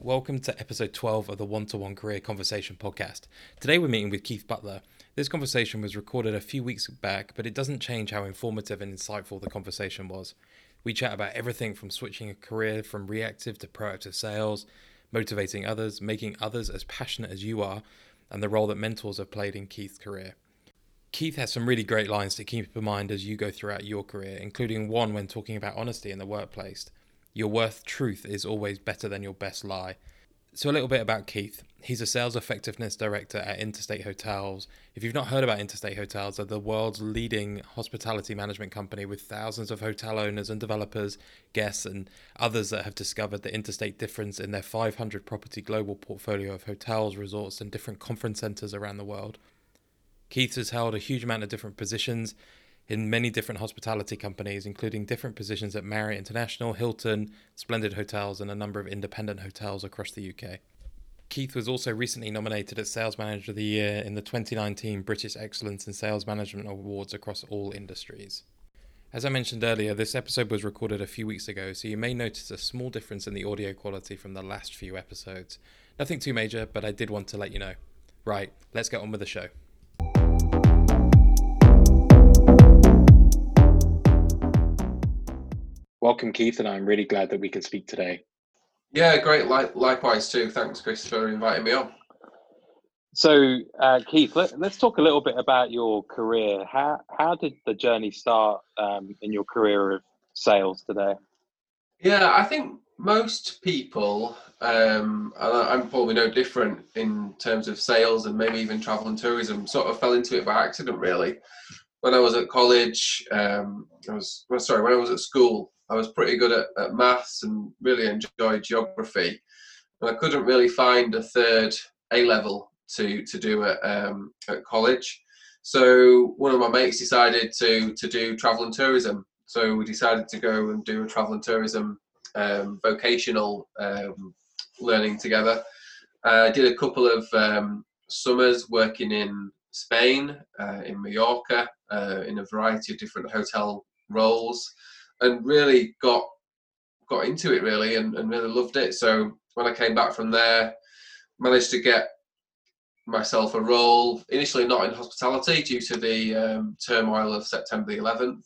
Welcome to episode 12 of the One to One Career Conversation podcast. Today we're meeting with Keith Butler. This conversation was recorded a few weeks back, but it doesn't change how informative and insightful the conversation was. We chat about everything from switching a career from reactive to proactive sales, motivating others, making others as passionate as you are, and the role that mentors have played in Keith's career. Keith has some really great lines to keep in mind as you go throughout your career, including one when talking about honesty in the workplace. Your worth truth is always better than your best lie. So, a little bit about Keith. He's a sales effectiveness director at Interstate Hotels. If you've not heard about Interstate Hotels, they're the world's leading hospitality management company with thousands of hotel owners and developers, guests, and others that have discovered the interstate difference in their 500 property global portfolio of hotels, resorts, and different conference centers around the world. Keith has held a huge amount of different positions in many different hospitality companies, including different positions at Marriott International, Hilton, Splendid Hotels, and a number of independent hotels across the UK. Keith was also recently nominated as Sales Manager of the Year in the 2019 British Excellence in Sales Management Awards across all industries. As I mentioned earlier, this episode was recorded a few weeks ago, so you may notice a small difference in the audio quality from the last few episodes. Nothing too major, but I did want to let you know. Right, let's get on with the show. Welcome, Keith, and I'm really glad that we can speak today. Yeah, great. likewise, too. Thanks, Chris, for inviting me on. So, uh, Keith, let, us talk a little bit about your career. How how did the journey start um, in your career of sales today? Yeah, I think most people, um, and I'm probably no different in terms of sales and maybe even travel and tourism, sort of fell into it by accident, really. When I was at college, um, I was well, sorry, when I was at school, I was pretty good at, at maths and really enjoyed geography. And I couldn't really find a third A level to to do at um, at college. So one of my mates decided to to do travel and tourism. So we decided to go and do a travel and tourism um, vocational um, learning together. Uh, I did a couple of um, summers working in Spain, uh, in Mallorca, uh, in a variety of different hotel roles and really got got into it really and, and really loved it. So when I came back from there, managed to get myself a role initially not in hospitality due to the um, turmoil of September the 11th.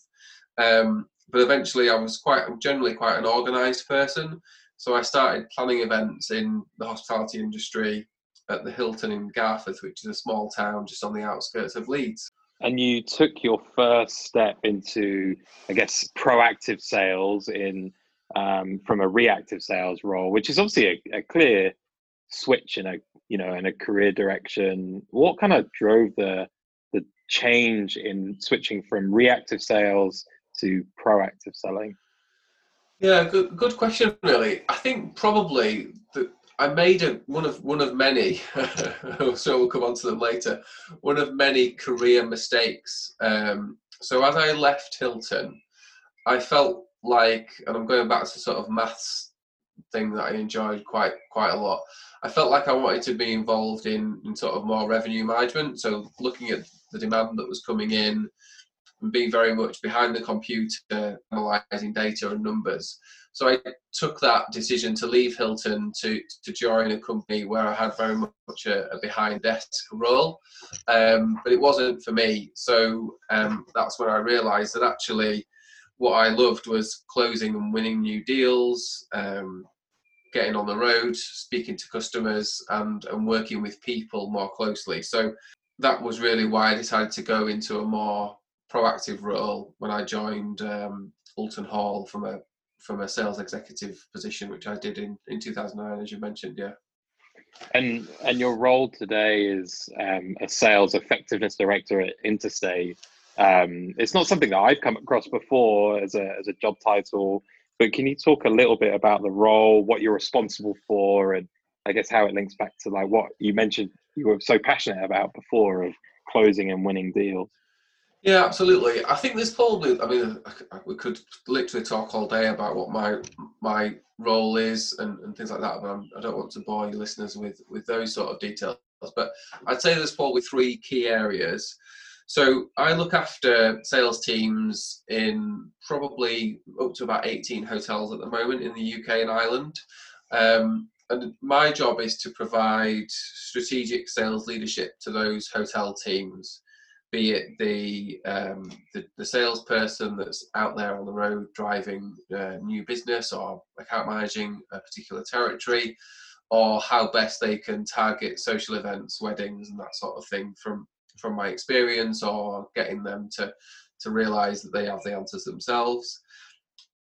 Um, but eventually, I was quite generally quite an organised person, so I started planning events in the hospitality industry at the Hilton in Garforth, which is a small town just on the outskirts of Leeds and you took your first step into, I guess, proactive sales in um, from a reactive sales role, which is obviously a, a, clear switch in a you know in a career direction. What kind of drove the the change in switching from reactive sales to proactive selling? Yeah, good good question. Really, I think probably the I made a, one of one of many. so we'll come on to them later. One of many career mistakes. Um, so as I left Hilton, I felt like, and I'm going back to sort of maths thing that I enjoyed quite quite a lot. I felt like I wanted to be involved in, in sort of more revenue management. So looking at the demand that was coming in and being very much behind the computer, analysing data and numbers. So I took that decision to leave Hilton to to join a company where I had very much a, a behind desk role, um, but it wasn't for me. So um, that's when I realised that actually what I loved was closing and winning new deals, um, getting on the road, speaking to customers, and and working with people more closely. So that was really why I decided to go into a more proactive role when I joined um, Oulton Hall from a from a sales executive position, which I did in, in 2009, as you mentioned. Yeah. And and your role today is um, a sales effectiveness director at Interstate. Um, it's not something that I've come across before as a as a job title, but can you talk a little bit about the role, what you're responsible for, and I guess how it links back to like what you mentioned you were so passionate about before of closing and winning deals. Yeah, absolutely. I think there's probably. I mean, we could literally talk all day about what my my role is and, and things like that, but I'm, I do not want to bore your listeners with with those sort of details. But I'd say there's probably three key areas. So I look after sales teams in probably up to about 18 hotels at the moment in the UK and Ireland. Um, and my job is to provide strategic sales leadership to those hotel teams, be it the um, the, the, salesperson that's out there on the road driving uh, new business or account managing a particular territory, or how best they can target social events, weddings, and that sort of thing from from my experience, or getting them to to realise that they have the answers themselves.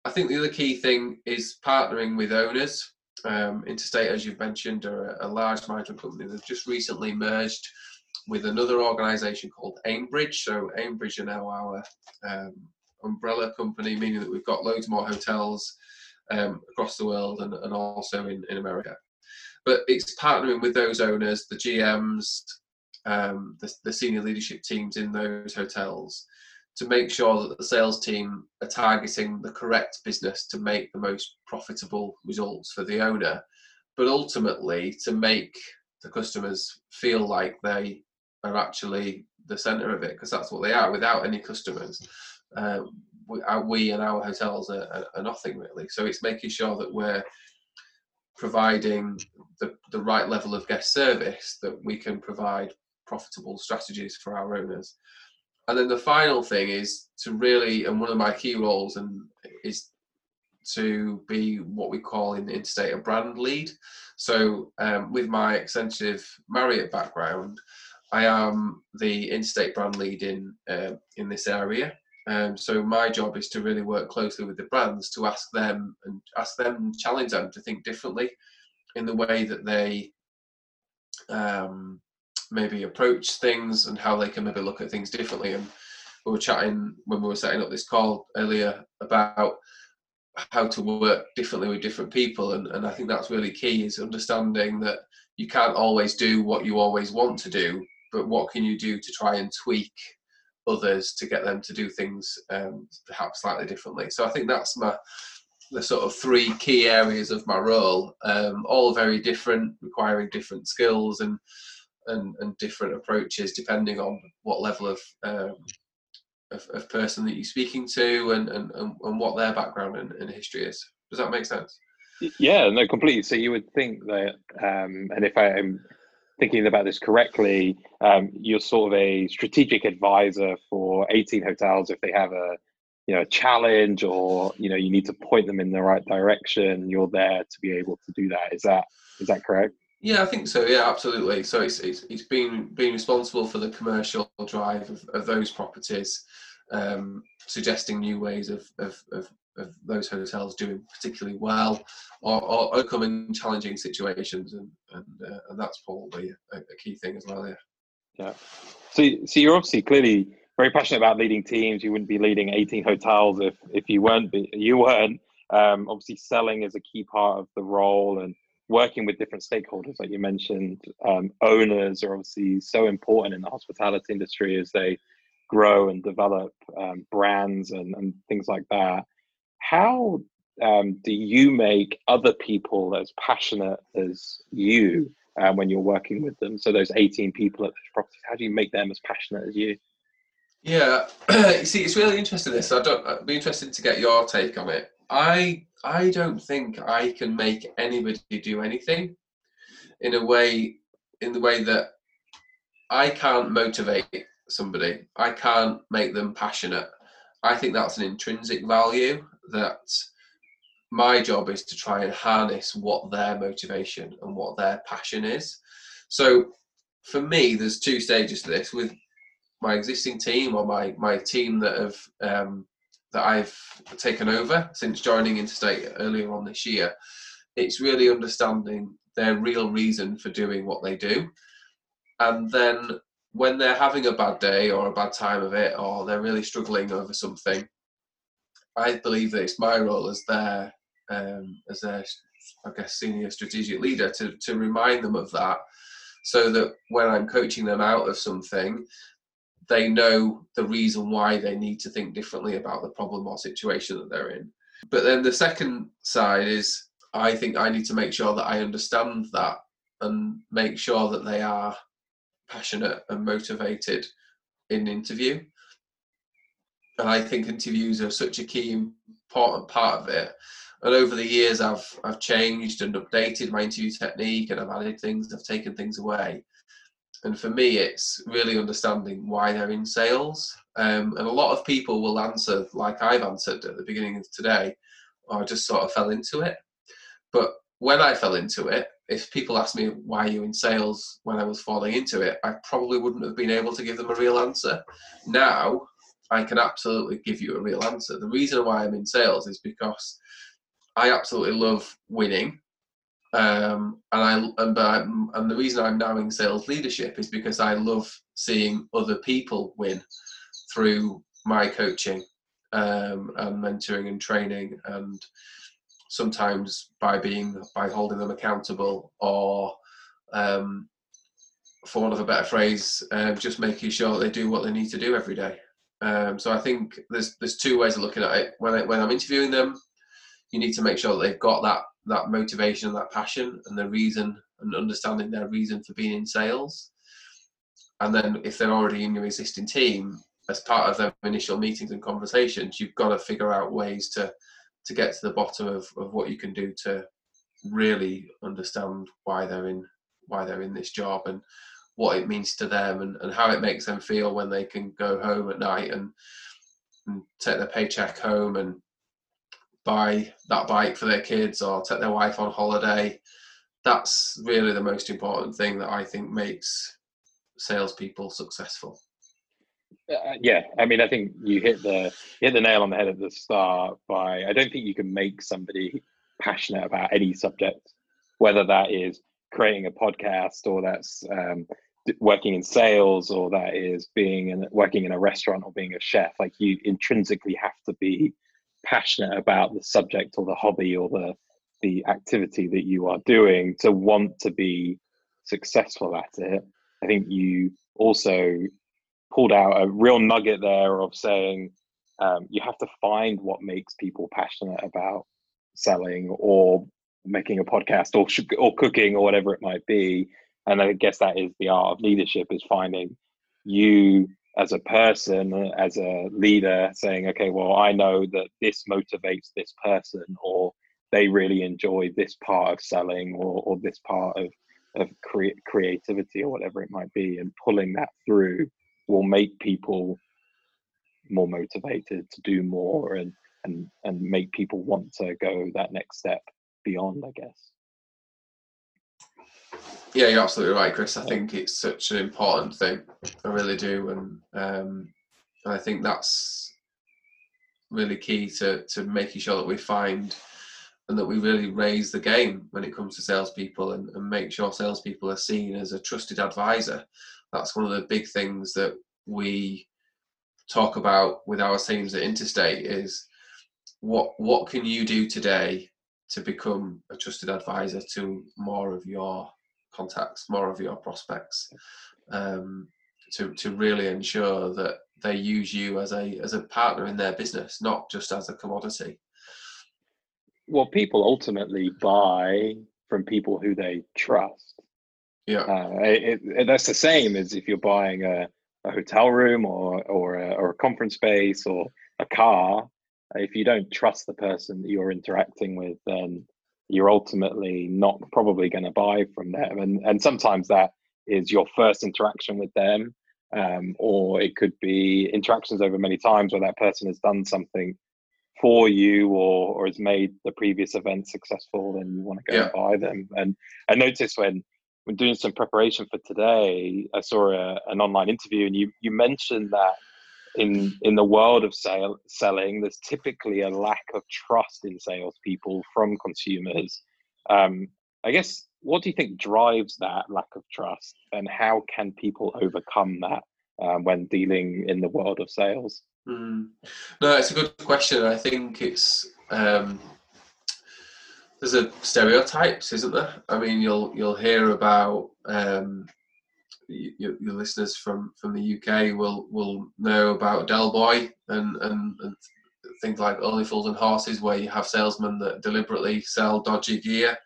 I think the other key thing is partnering with owners um, Interstate, as you've mentioned, are a, a large management company. They've just recently merged with another organisation called Aimbridge. So Aimbridge are now our um, umbrella company, meaning that we've got loads more hotels um, across the world and, and also in, in America. But it's partnering with those owners, the GMs, um, the, the senior leadership teams in those hotels to make sure that the sales team are targeting the correct business to make the most profitable results for the owner, but ultimately to make the customers feel like they are actually the center of it because that's what they are. Without any customers, uh, we, uh, we, and our hotels are, are, are, nothing really. So it's making sure that we're providing the, the right level of guest service that we can provide profitable strategies for our owners and then the final thing is to really, and one of my key roles, and is to be what we call in the interstate a brand lead. So um, with my extensive Marriott background, I am the interstate brand lead in uh, in this area. Um, so my job is to really work closely with the brands to ask them and ask them, challenge them to think differently in the way that they um, maybe approach things and how they can maybe look at things differently. And we were chatting when we were setting up this call earlier about how to work differently with different people and, and I think that's really key is understanding that you can't always do what you always want to do, but what can you do to try and tweak others to get them to do things um, perhaps slightly differently. So I think that's my the sort of three key areas of my role, um, all very different, requiring different skills and and, and different approaches depending on what level of, um, of, of, person that you're speaking to and, and, and what their background and, and, history is. Does that make sense? Yeah, no, completely. So you would think that, um, and if I'm thinking about this correctly, um, you're sort of a strategic advisor for 18 hotels if they have a you know a challenge or you know you need to point them in the right direction. You're there to be able to do that. Is that is that correct? Yeah, I think so. Yeah, absolutely. So it's it's, it's been being responsible for the commercial drive of, of those properties, um, suggesting new ways of, of, of, of, those hotels doing particularly well, or, or overcoming challenging situations, and and, uh, and that's probably a, a, key thing as well. Yeah. Yeah. So so you're obviously clearly very passionate about leading teams. You wouldn't be leading 18 hotels if if you weren't. You weren't. Um, obviously, selling is a key part of the role and working with different stakeholders, like you mentioned, um, owners are obviously so important in the hospitality industry as they grow and develop um, brands and, and things like that. How um, do you make other people as passionate as you uh, when you're working with them? So those 18 people at those properties, how do you make them as passionate as you? Yeah, you see, it's really interesting. This I don't. I'd be interested to get your take on it. I I don't think I can make anybody do anything in a way in the way that I can't motivate somebody. I can't make them passionate. I think that's an intrinsic value that my job is to try and harness what their motivation and what their passion is. So for me, there's two stages to this with my existing team or my my team that have um, that I've taken over since joining Interstate earlier on this year. It's really understanding their real reason for doing what they do. And then when they're having a bad day or a bad time of it, or they're really struggling over something, I believe that it's my role as their, um, as their, I guess, senior strategic leader to, to remind them of that so that when I'm coaching them out of something, they know the reason why they need to think differently about the problem or situation that they're in. But then the second side is I think I need to make sure that I understand that and make sure that they are passionate and motivated in interview. And I think interviews are such a key important part of it. And over the years, I've I've changed and updated my interview technique, and I've added things, I've taken things away. And for me, it's really understanding why they're in sales. Um, and a lot of people will answer like I've answered at the beginning of today, or I just sort of fell into it. But when I fell into it, if people asked me why are you in sales when I was falling into it, I probably wouldn't have been able to give them a real answer. Now I can absolutely give you a real answer. The reason why I'm in sales is because I absolutely love winning. Um, and I and, I'm, and the reason I'm now in sales leadership is because I love seeing other people win through my coaching um, and mentoring and training and sometimes by being by holding them accountable or um, for want of a better phrase um, just making sure they do what they need to do every day um, so i think there's there's two ways of looking at it. When, I, when i'm interviewing them you need to make sure that they've got that that motivation and that passion and the reason and understanding their reason for being in sales. And then if they're already in your existing team as part of their initial meetings and conversations you've got to figure out ways to to get to the bottom of, of what you can do to really understand why they're in why they're in this job. And what it means to them and, and how it makes them feel when they can go home at night and, and take their paycheck home and buy that bike for their kids or take their wife on holiday. That's really the most important thing that I think makes salespeople successful. Uh, yeah, I mean, I think you hit the hit the nail on the head at the start. By I don't think you can make somebody passionate about any subject, whether that is creating a podcast or that's um, working in sales or that is being in working in a restaurant or being a chef. Like you intrinsically have to be passionate about the subject or the hobby or the the activity that you are doing to want to be successful at it. I think you also pulled out a real nugget there of saying um, you have to find what makes people passionate about selling or making a podcast or or cooking or whatever it might be and i guess that is the art of leadership is finding you as a person as a leader saying okay well i know that this motivates this person or they really enjoy this part of selling or, or this part of of cre- creativity or whatever it might be and pulling that through will make people more motivated to do more and and and make people want to go that next step beyond i guess yeah you're absolutely right chris. I think it's such an important thing. I really do and um and i think that's really key to to making sure that we find and that we really raise the game when it comes to salespeople and, and make sure salespeople are seen as a trusted advisor. That's one of the big things that we talk about with our teams at Interstate is what what can you do today to become a trusted advisor to more of your contacts, more of your prospects, um, to to really ensure that they use you as a as a partner in their business, not just as a commodity. Well, people ultimately buy from people who they trust. Yeah, uh, it, it, that's the same as if you're buying a, a hotel room or or a, or a conference space or a car. If you don't trust the person that you're interacting with, then you're ultimately not probably going to buy from them. And and sometimes that is your first interaction with them, um, or it could be interactions over many times where that person has done something for you or or has made the previous event successful and you want to go yeah. and buy them and i noticed when when doing some preparation for today, I saw a, an online interview, and you you mentioned that in in the world of sale, selling, there's typically a lack of trust in salespeople from consumers. Um, I guess what do you think drives that lack of trust, and how can people overcome that um, when dealing in the world of sales? Mm. No, it's a good question. I think it's um, there's a stereotypes, isn't there? I mean, you'll you'll hear about um, your, your, listeners from, from the UK will will know about Del Boy and, and, and things like Only Fools and Horses, where you have salesmen that deliberately sell dodgy gear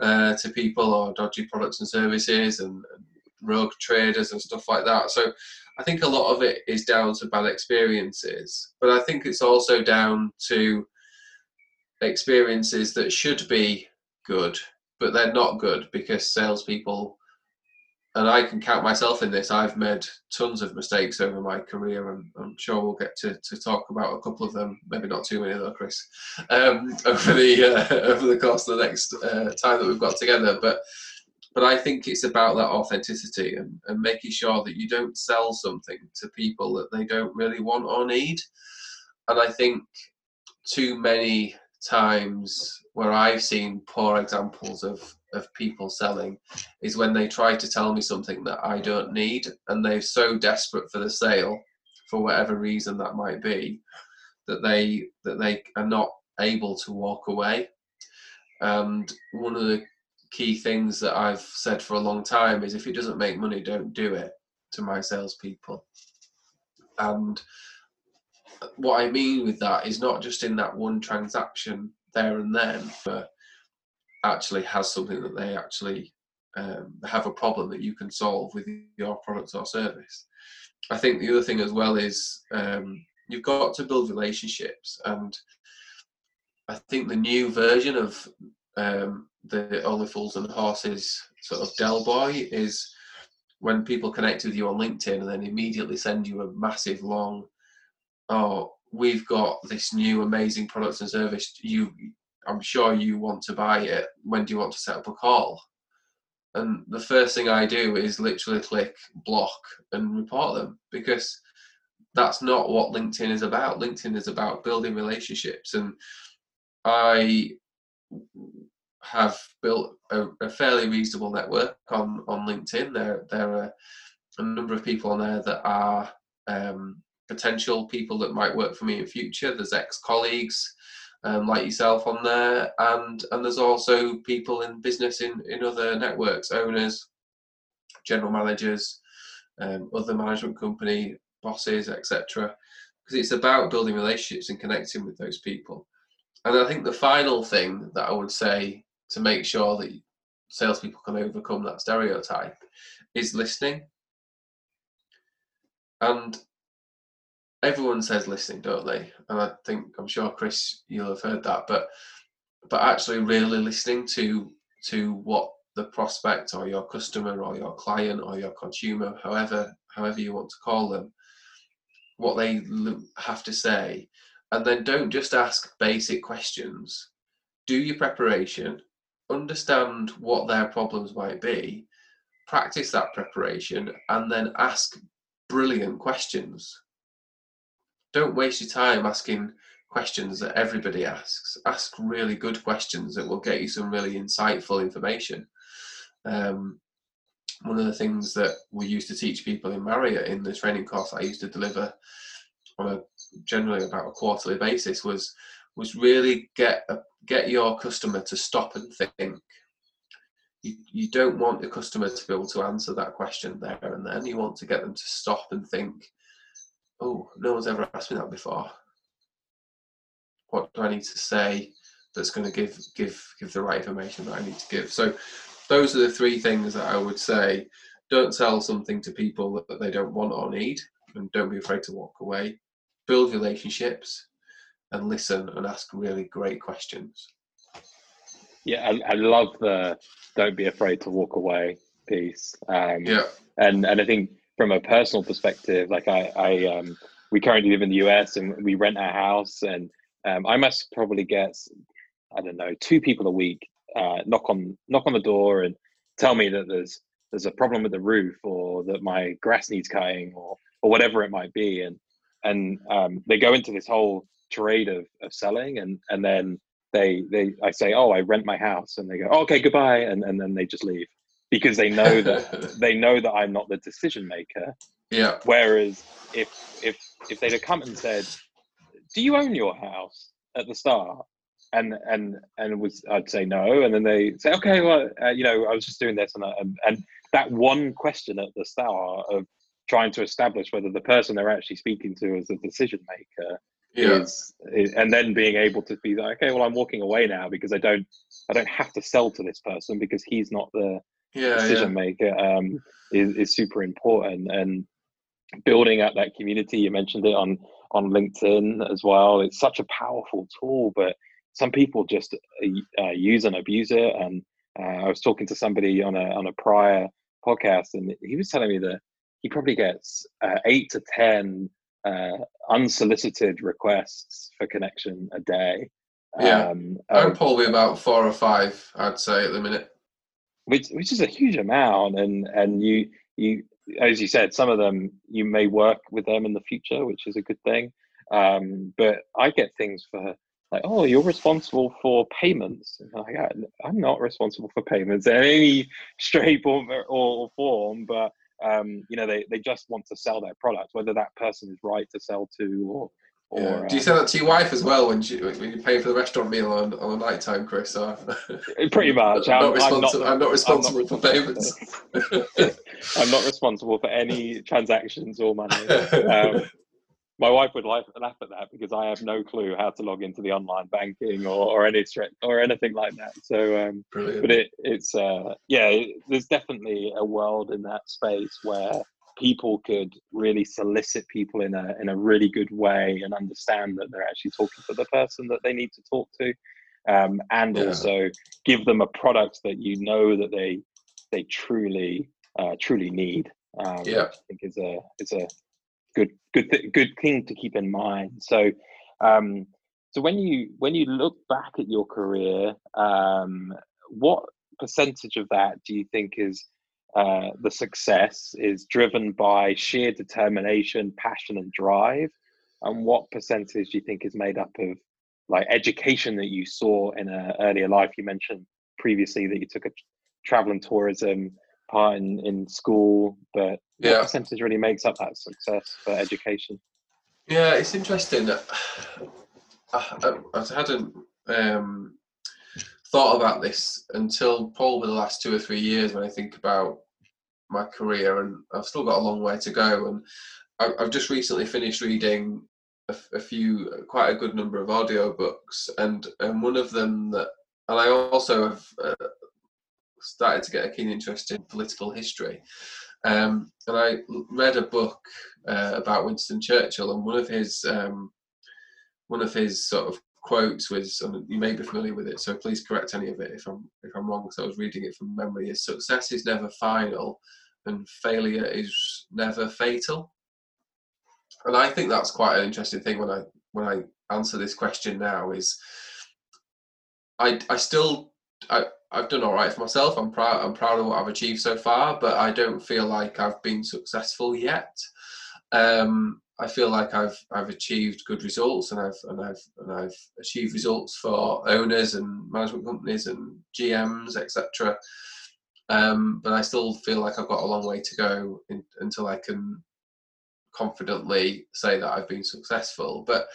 uh, to people or dodgy products and services and, and rogue traders and stuff like that. So I think a lot of it is down to bad experiences, but I think it's also down to experiences that should be good, but they're not good because salespeople, and I can count myself in this, I've made tons of mistakes over my career, and I'm sure we'll get to, to talk about a couple of them, maybe not too many though, Chris, um, over the uh, over the course of the next uh, time that we've got together. But but I think it's about that authenticity and, and making sure that you don't sell something to people that they don't really want or need. And I think too many times where I've seen poor examples of, of people selling is when they try to tell me something that I don't need and they're so desperate for the sale for whatever reason that might be that they that they are not able to walk away. And one of the key things that I've said for a long time is if it doesn't make money, don't do it to my salespeople. And what I mean with that is not just in that one transaction there and then, but actually has something that they actually um, have a problem that you can solve with your product or service. I think the other thing as well is um, you've got to build relationships, and I think the new version of um, the Only Fools and Horses sort of Del Boy is when people connect with you on LinkedIn and then immediately send you a massive long, oh, we've got this new amazing product and service. You, I'm sure you want to buy it. When do you want to set up a call? And the first thing I do is literally click block and report them because that's not what LinkedIn is about. LinkedIn is about building relationships. And I have built a, a, fairly reasonable network on on LinkedIn. There there are a number of people on there that are um, potential people that might work for me in future. There's ex colleagues. Um, like yourself on there, and and there's also people in business in in other networks, owners, general managers, um, other management company bosses, etc. Because it's about building relationships and connecting with those people. And I think the final thing that I would say to make sure that salespeople can overcome that stereotype is listening. And everyone says listening, don't they? And I think I'm sure Chris, you'll have heard that, but but actually really listening to to what the prospect or your customer or your client or your consumer, however however you want to call them, what they have to say, and then don't just ask basic questions. Do your preparation, understand what their problems might be, practice that preparation, and then ask brilliant questions. Don't waste your time asking questions that everybody asks. Ask really good questions that will get you some really insightful information. Um, one of the things that we used to teach people in Marriott in the training course I used to deliver on a generally about a quarterly basis was was really get a, get your customer to stop and think. You, you don't want the customer to be able to answer that question there and then. You want to get them to stop and think, oh, no one's ever asked me that before. What do I need to say that's going to give give give the right information that I need to give? So those are the three things that I would say. Don't sell something to people that, they don't want or need, and don't be afraid to walk away. Build relationships and listen and ask really great questions. Yeah, I, I love the don't be afraid to walk away piece. Um, yeah, and and I think from a personal perspective, like I, I um, we currently live in the US and we rent our house, and um, I must probably get I don't know two people a week uh, knock on knock on the door and tell me that there's there's a problem with the roof or that my grass needs cutting or or whatever it might be, and and um, they go into this whole charade of, of selling and and then they they I say oh I rent my house. And they go oh, okay goodbye. And and then they just leave because they know that they know that I'm not the decision maker. Yeah. Whereas if if if they'd have come and said, "Do you own your house?" at the start, and and and was I'd say no, and then they say, "Okay, well, uh, you know, I was just doing this," and, and and that one question at the start of trying to establish whether the person they're actually speaking to is a decision maker yeah. is, is, and then being able to be like, okay, well, I'm walking away now because I don't, I don't have to sell to this person because he's not the yeah, decision yeah. maker. Um, is is super important and building up that community. You mentioned it on on LinkedIn as well. It's such a powerful tool, but some people just uh, use and abuse it. And uh, I was talking to somebody on a on a prior podcast, and he was telling me that he probably gets uh, eight to ten uh, unsolicited requests for connection a day. Yeah, um, I'm probably about four or five, I'd say, at the minute. Which which is a huge amount, and and you you as you said, some of them you may work with them in the future, which is a good thing. Um, but I get things for like, oh, you're responsible for payments. Like, I'm not responsible for payments in any shape or, or form, but um, you know, they, they just want to sell their product, whether that person is right to sell to or. Or yeah. Do you say that to your wife as well when, she, when you pay for the restaurant meal on, on a night time, Chris? Or... Pretty much. I'm, I'm, not not, I'm not responsible I'm not for payments. I'm not responsible for any transactions or money. Um, my wife would laugh, laugh at that because I have no clue how to log into the online banking or, or any or anything like that. So, um, but it, it's uh, yeah, it, there's definitely a world in that space where people could really solicit people in a in a really good way and understand that they're actually talking to the person that they need to talk to, um, and yeah. also give them a product that you know that they they truly uh, truly need. Um, yeah, I think is a is a good good th- good thing to keep in mind. So, um, so when you when you look back at your career, um, what percentage of that do you think is uh, the success is driven by sheer determination, passion, and drive, and what percentage do you think is made up of like education that you saw in an earlier life? You mentioned previously that you took a travel and tourism part in, in school, but yeah. what percentage really makes up that success for education? Yeah, it's interesting. I, I hadn't um, thought about this until probably the last two or three years when I think about my career, and I've still got a long way to go. And I, have just recently finished reading a, a, few, quite a good number of audio books, and and one of them that, and I also have uh, started to get a keen interest in political history. Um, and I read a book uh, about Winston Churchill, and one of his um, one of his sort of quotes was, and you may be familiar with it, so please correct any of it if I'm if I'm wrong. So I was reading it from memory. Is success is never final, and failure is never fatal. And I think that's quite an interesting thing when I when I answer this question now. Is I I still I I've done all right for myself. I'm proud. I'm proud of what I've achieved so far, but I don't feel like I've been successful yet. Um, I feel like I've I've achieved good results, and I've and I've and I've achieved results for owners and management companies and GMs, etc. Um, but I still feel like I've got a long way to go in, until I can confidently say that I've been successful. But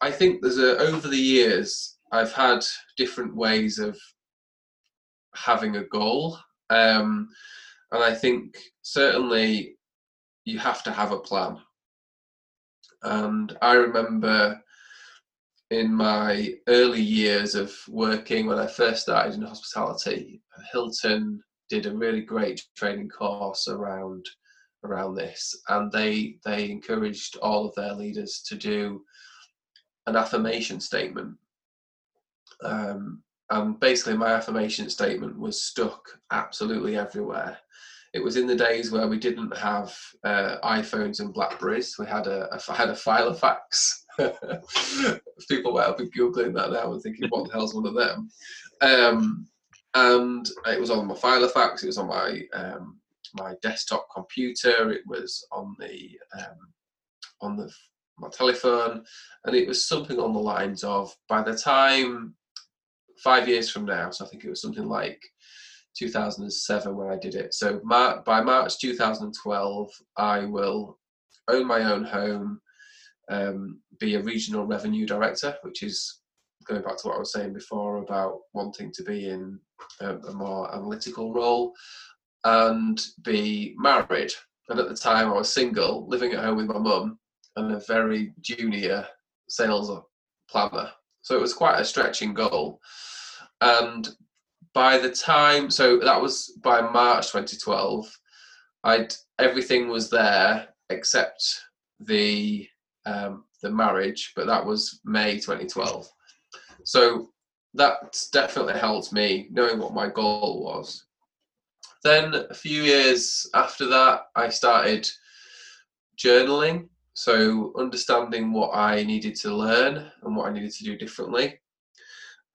I think there's a over the years I've had different ways of having a goal. Um, and I think certainly you have to have a plan. And I remember in my early years of working when I first started in hospitality, Hilton did a really great training course around around this, and they they encouraged all of their leaders to do an affirmation statement. Um, and basically my affirmation statement was stuck absolutely everywhere it was in the days where we didn't have uh, iPhones and Blackberries. We had a, had a Filofax. People might been googling that now and thinking, "What the hell's one of them?" Um, and it was on my file of Filofax. It was on my um, my desktop computer. It was on the um, on the my telephone, and it was something on the lines of, "By the time five years from now. So I think it was something like 2007 when I did it. So Mar- by March 2012, I will own my own home, um, be a regional revenue director, which is going back to what I was saying before about wanting to be in a, a more analytical role, and be married. And at the time, I was single, living at home with my mum, and a very junior sales planner. So it was quite a stretching goal and by the time so that was by march 2012 i'd everything was there except the um, the marriage but that was may 2012 So that definitely helped me knowing what my goal was. Then a few years after that, I started journaling. So understanding what I needed to learn and what I needed to do differently.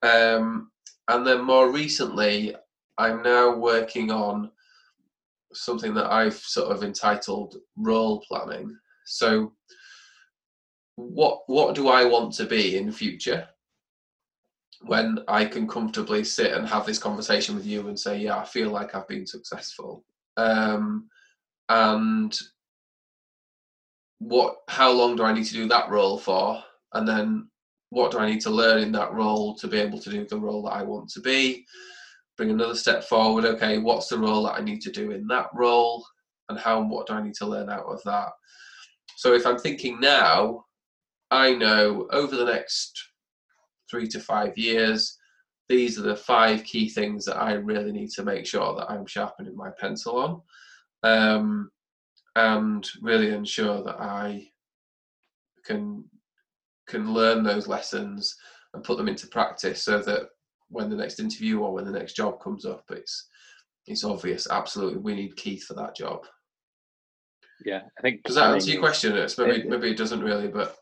Um, and then more recently, I'm now working on something that I've sort of entitled role planning. So what what do I want to be in future? when I can comfortably sit and have this conversation with you and say, yeah, I feel like I've been successful. Um, and what, how long do I need to do that role for? And then what do I need to learn in that role to be able to do the role that I want to be? Bring another step forward. Okay, what's the role that I need to do in that role? And how and what do I need to learn out of that? So if I'm thinking now, I know over the next three to five years, these are the five key things that I really need to make sure that I'm sharpening my pencil on, um, and really ensure that I can can learn those lessons and put them into practice, so that when the next interview or when the next job comes up, it's it's obvious. Absolutely, we need Keith for that job. Yeah, I think. Does that answer your question? It's maybe it, maybe it doesn't really, but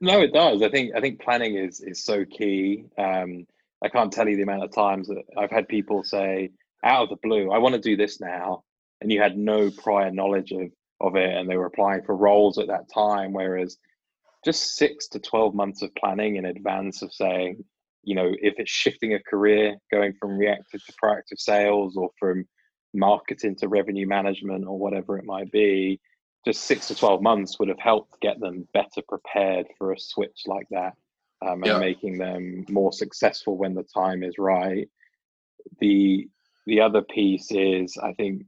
no, it does. I think I think planning is is so key. Um, I can't tell you the amount of times that I've had people say out of the blue, "I want to do this now," and you had no prior knowledge of of it, and they were applying for roles at that time. Whereas just six to twelve months of planning in advance of saying, you know, if it's shifting a career, going from reactive to proactive sales, or from marketing to revenue management, or whatever it might be, just six to 12 months would have helped get them better prepared for a switch like that um, and yeah. making them more successful when the time is right. The the other piece is I think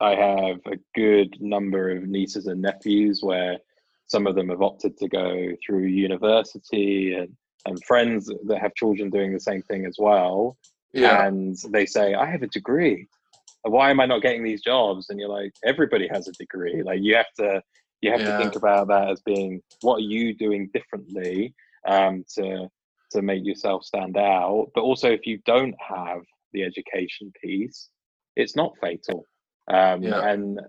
I have a good number of nieces and nephews where some of them have opted to go through university and, and friends that have children doing the same thing as well. Yeah. And they say, I have a degree why am I not getting these jobs? And you're like, everybody has a degree. Like you have to you have yeah. to think about that as being what are you doing differently um, to to make yourself stand out. But also, if you don't have the education piece, it's not fatal. Um, yeah. And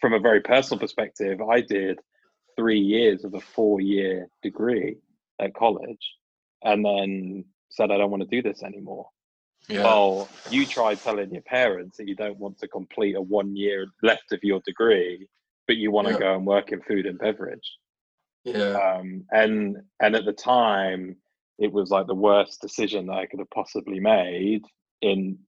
from a very personal perspective, I did three years of a four year degree at college, and then said I don't want to do this anymore. Yeah. Well, you try telling your parents that you don't want to complete a one year left of your degree, but you want to go and work in food and beverage. Yeah. Um, and and at the time, it was like the worst decision that I could have possibly made in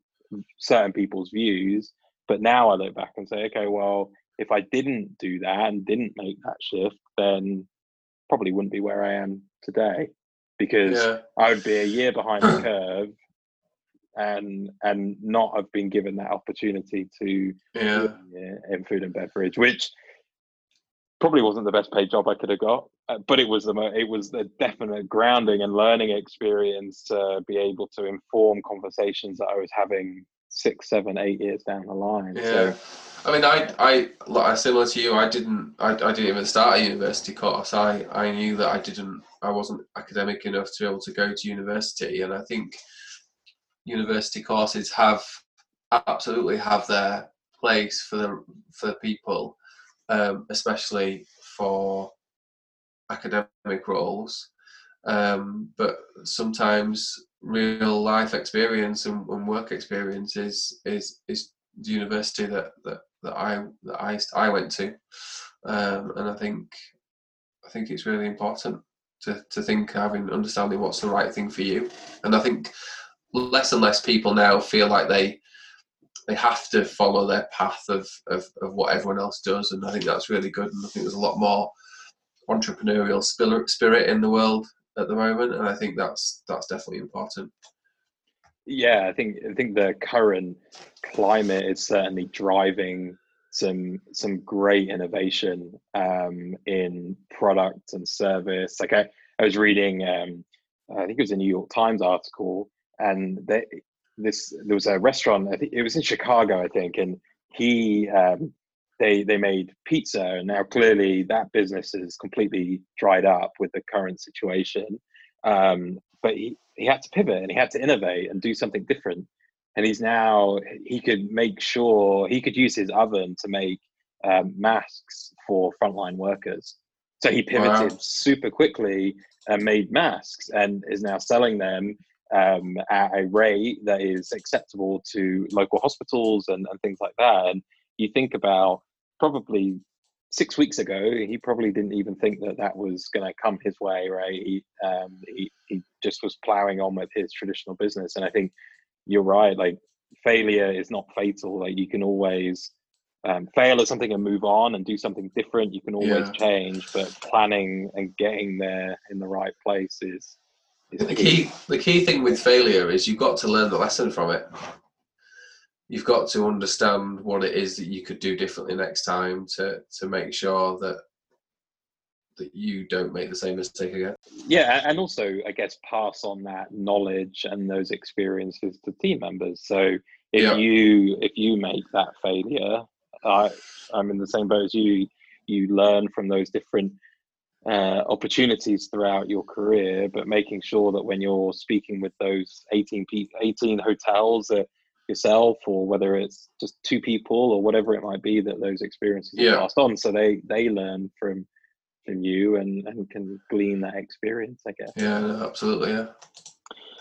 certain people's views. But now I look back and say, okay, well, if I didn't do that and didn't make that shift, then probably wouldn't be where I am today because yeah. I would be a year behind the curve and and not have been given that opportunity to yeah. in food and beverage, which probably wasn't the best paid job I could have got, uh, but it was the it was the definite grounding and learning experience to be able to inform conversations that I was having six, seven, eight years down the line. Yeah. So, I mean, I, I, like similar to you. I didn't, I, I didn't even start a university course. I, I knew that I didn't, I wasn't academic enough to be able to go to university, and I think university courses have absolutely have their place for the for people, um, especially for academic roles. Um, but sometimes real life experience and, and, work experience is is is the university that that, that I that I I went to, um, and I think I think it's really important to to think having understanding what's the right thing for you, and I think less and less people now feel like they they have to follow their path of, of, of what everyone else does, and I think that's really good. And I think there's a lot more entrepreneurial spirit in the world at the moment, and I think that's that's definitely important. Yeah, I think I think the current climate is certainly driving some some great innovation um, in product and service. Like I, I was reading, um, I think it was a New York Times article and they, this there was a restaurant. I think it was in Chicago, I think, and he um, they they made pizza, and now clearly that business is completely dried up with the current situation. Um, but he, he had to pivot and he had to innovate and do something different. And he's now he could make sure he could use his oven to make um, masks for frontline workers. So he pivoted wow. super quickly and made masks and is now selling them um, at a rate that is acceptable to local hospitals and, and things like that. And you think about probably six weeks ago, he probably didn't even think that that was going to come his way, right? He, um, he, he just was plowing on with his traditional business. And I think you're right. Like failure is not fatal. Like you can always um, fail at something and move on and do something different. You can always yeah. change, but planning and getting there in the right place is. is the key. The key thing with failure is you've got to learn the lesson from it. You've got to understand what it is that you could do differently next time to to make sure that that you don't make the same mistake again. Yeah, and also I guess pass on that knowledge and those experiences to team members. So if yeah. you if you make that failure, I I'm in the same boat as you. You learn from those different uh, opportunities throughout your career, but making sure that when you're speaking with those 18 pe- 18 hotels that yourself or whether it's just two people or whatever it might be that those experiences yeah. are passed on so they they learn from from you and, and can glean that experience, I guess. Yeah, absolutely. Yeah.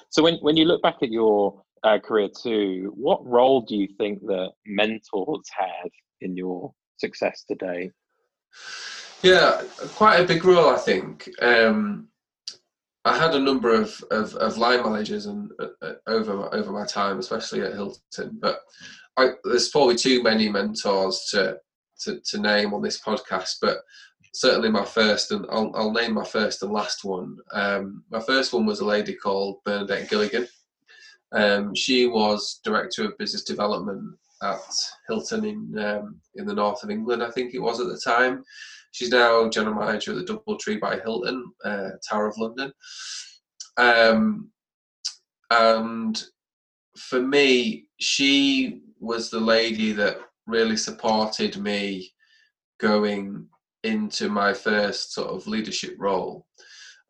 So when, when you look back at your uh, career too, what role do you think that mentors had in your success today? Yeah, quite a big role, I think. Um, I had a number of, of, of line managers and uh, uh over over my time, especially at Hilton. But I, there's probably too many mentors to, to to name on this podcast. But certainly my first, and I'll, I'll name my first and last one. Um, my first one was a lady called Bernadette Gilligan. Um, she was director of business development at Hilton in um, in the north of England, I think it was at the time. She's now general manager of the DoubleTree by Hilton, uh, Tower of London. Um, and for me, she was the lady that really supported me going into my first sort of leadership role.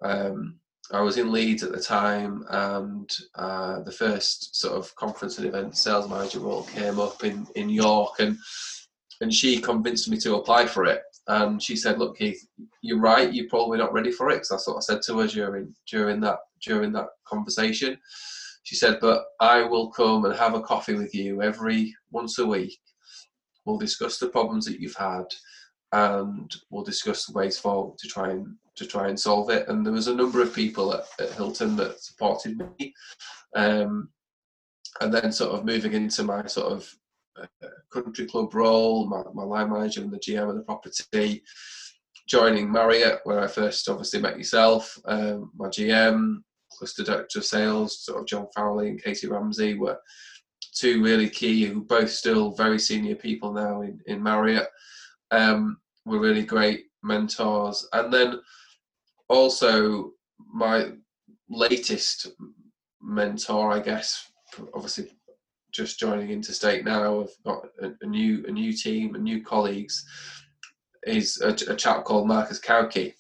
Um, I was in Leeds at the time, and uh, the first sort of conference and event sales manager role came up in, in York, and and she convinced me to apply for it. And she said, "Look, Keith, you're right. You're probably not ready for it." Because that's what I said to her during during that during that conversation. She said, "But I will come and have a coffee with you every once a week. We'll discuss the problems that you've had." and we'll discuss the ways forward to try and to try and solve it. And there was a number of people at, at Hilton that supported me, um, and then sort of moving into my sort of country club role, my, my line manager and the GM of the property, joining Marriott where I first obviously met yourself, um, my GM, cluster director of sales, sort of John Farrelly and Katie Ramsey were two really key, who both still very senior people now in, in Marriott. Um, were really great mentors. And then also my latest mentor, I guess, obviously just joining Interstate now, I've got a, a new a new team and new colleagues. Is a, a chap called Marcus Kauke,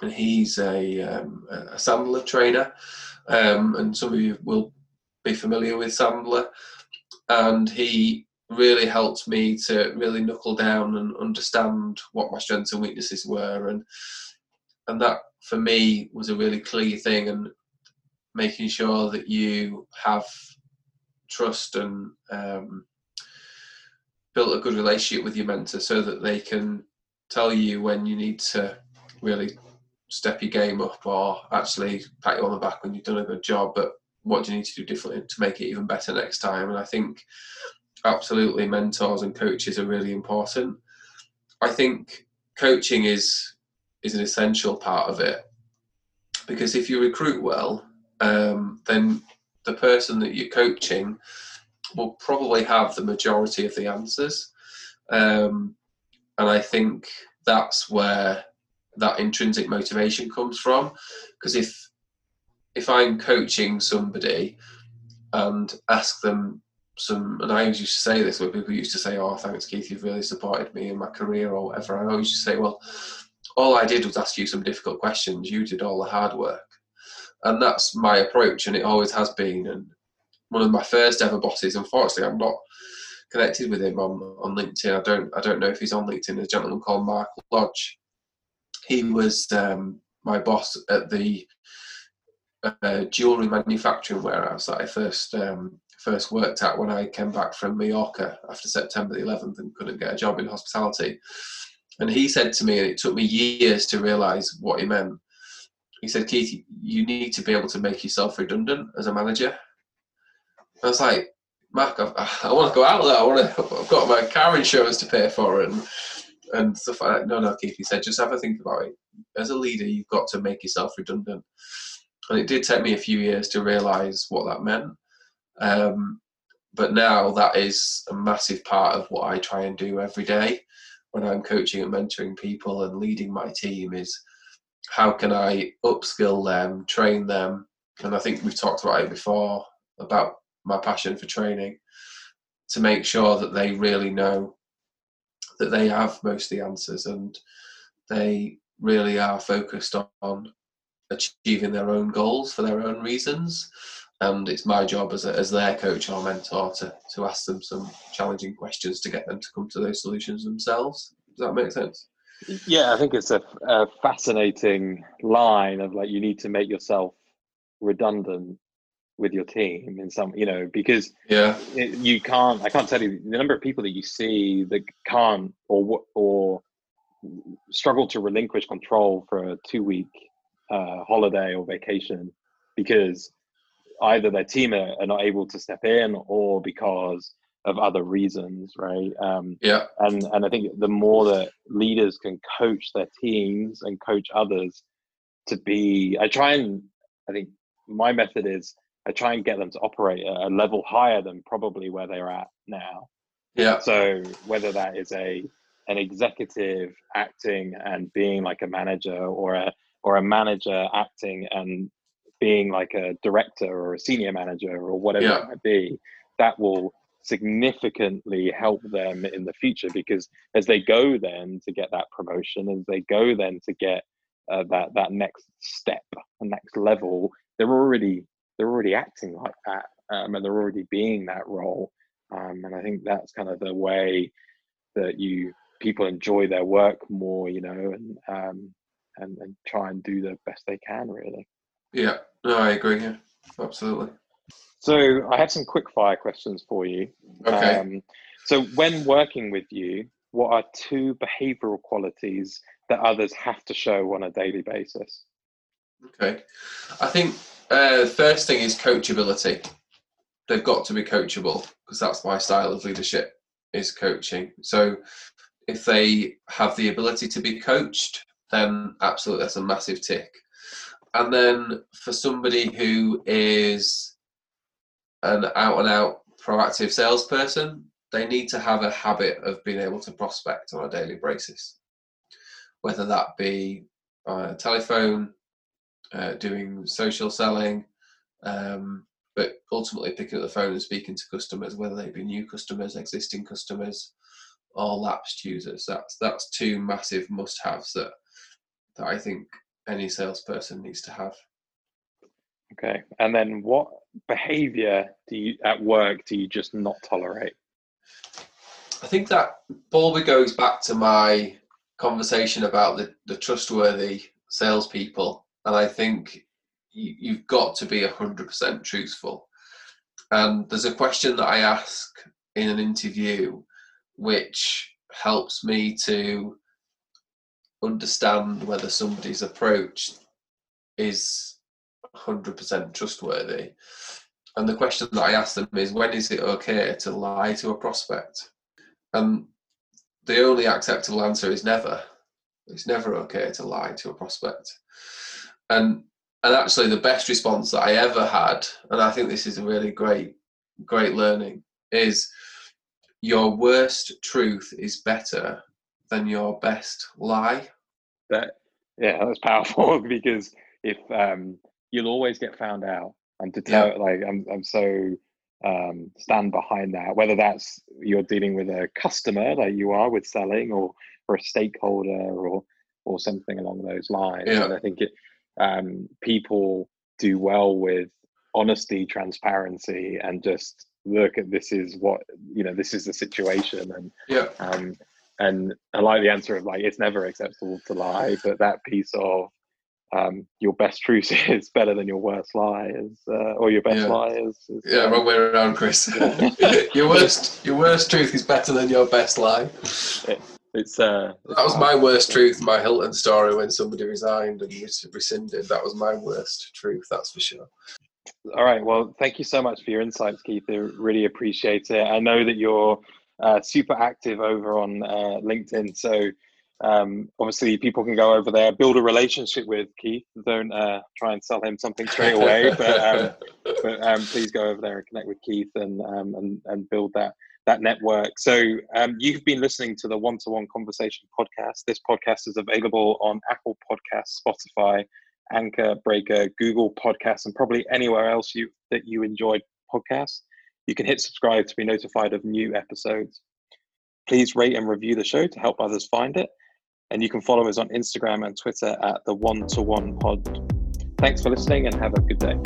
and he's a um, a Sandler trainer, um, and some of you will be familiar with Sandler, and he really helped me to really knuckle down and understand what my strengths and weaknesses were. And and that for me was a really clear thing. And making sure that you have trust and um, built a good relationship with your mentor so that they can tell you when you need to really step your game up or actually pat you on the back when you've done a good job but what do you need to do differently to make it even better next time and i think absolutely mentors and coaches are really important. I think coaching is is an essential part of it because if you recruit well, um, then the person that you're coaching will probably have the majority of the answers, um, and I think that's where that intrinsic motivation comes from. Because if if I'm coaching somebody and ask them some, and I always used to say this where people used to say, "Oh, thanks, Keith, you've really supported me in my career or whatever." I always used to say, "Well, all I did was ask you some difficult questions. You did all the hard work." And that's my approach, and it always has been. And one of my first ever bosses, unfortunately, I'm not connected with him on, on LinkedIn. I don't I don't know if he's on LinkedIn. A gentleman called Mark Lodge. He was um, my boss at the uh, jewelry manufacturing warehouse that I first um, first worked at when I came back from Mallorca after September the 11th and couldn't get a job in hospitality. And he said to me, and it took me years to realise what he meant. He said, Keith, you need to be able to make yourself redundant as a manager. I was like, Mark, I, I want to go out there. I want to. I've got my car insurance to pay for and and stuff like that. No, no, Keith. He said, just have a think about it. As a leader, you've got to make yourself redundant. And it did take me a few years to realise what that meant. Um, but now that is a massive part of what I try and do every day when I'm coaching and mentoring people and leading my team is how can I upskill them, train them, and I think we've talked about it before about my passion for training to make sure that they really know that they have most of the answers and they really are focused on achieving their own goals for their own reasons. And it's my job as, a, as their coach or mentor to, to ask them some challenging questions to get them to come to those solutions themselves. Does that make sense yeah i think it's a, a fascinating line of like you need to make yourself redundant with your team in some you know because yeah. it, you can't i can't tell you the number of people that you see that can't or or struggle to relinquish control for a two week uh, holiday or vacation because either their team are, are, not able to step in or because of other reasons right um, yeah and and i think the more that leaders can coach their teams and coach others to be i try and i think my method is I try and get them to operate at a level higher than probably where they're at now. Yeah. So whether that is a an executive acting and being like a manager or a or a manager acting and being like a director or a senior manager or whatever yeah. it might be, that will significantly help them in the future because as they go then to get that promotion, as they go then to get uh, that that next step, the next level, they're already they're already acting like that um, and they're already being that role. Um, and i think that's kind of the way that you people enjoy their work more you know and um, and, and try and do the best they can really. Yeah. No i agree. Yeah absolutely so i have some quick fire questions for you okay um, so when working with you what are two behavioral qualities that others have to show on a daily basis okay i think uh, first thing is coachability. They've got to be coachable because that's my style of leadership is coaching. So if they have the ability to be coached, then absolutely that's a massive tick. And then for somebody who is an out and out proactive salesperson, they need to have a habit of being able to prospect on a daily basis, whether that be a telephone, uh, doing social selling, um, but ultimately picking up the phone and speaking to customers, whether they be new customers, existing customers, or lapsed users. That's that's two massive must-haves that that I think any salesperson needs to have. Okay, and then what behavior do you at work do you just not tolerate? I think that probably goes back to my conversation about the, the trustworthy salespeople and I think you, have got to be 100% truthful. And there's a question that I ask in an interview which helps me to understand whether somebody's approach is 100% trustworthy. And the question that I ask them is when is it okay to lie to a prospect? And the only acceptable answer is never. It's never okay to lie to a prospect and and actually the best response that I ever had, and I think this is a really great great learning, is your worst truth is better than your best lie. That yeah, that's powerful because if um, you'll always get found out, and to tell yeah. like I'm I'm so um, stand behind that. Whether that's you're dealing with a customer like you are with selling, or or a stakeholder, or or something along those lines. Yeah. And I think it um, people do well with honesty, transparency, and just look at this is what you know this is the situation and yeah um and I like the answer of like it's never acceptable to lie, but that piece of um, your best truth is better than your worst lie is, uh, or your best Yeah. lie is. is yeah um, wrong way around chris your worst your worst truth is better than your best lie It's uh, that was my worst truth my hilton story when somebody resigned and res- rescinded that was my worst truth that's for sure All right. Well, thank you so much for your insights, Keith. I really appreciate it. I know that you're uh, super active over on uh, LinkedIn, so um, obviously people can go over there, build a relationship with Keith. Don't uh, try and sell him something straight away, but um, but um, please go over there and connect with Keith and um, and and build that that network. So um, you've been listening to the One to One Conversation podcast. This podcast is available on Apple Podcasts, Spotify, Anchor, Breaker, Google Podcasts, and probably anywhere else you that you enjoy podcasts. You can hit subscribe to be notified of new episodes. Please rate and review the show to help others find it. And you can follow us on Instagram and Twitter at the One to One Pod. Thanks for listening and have a good day.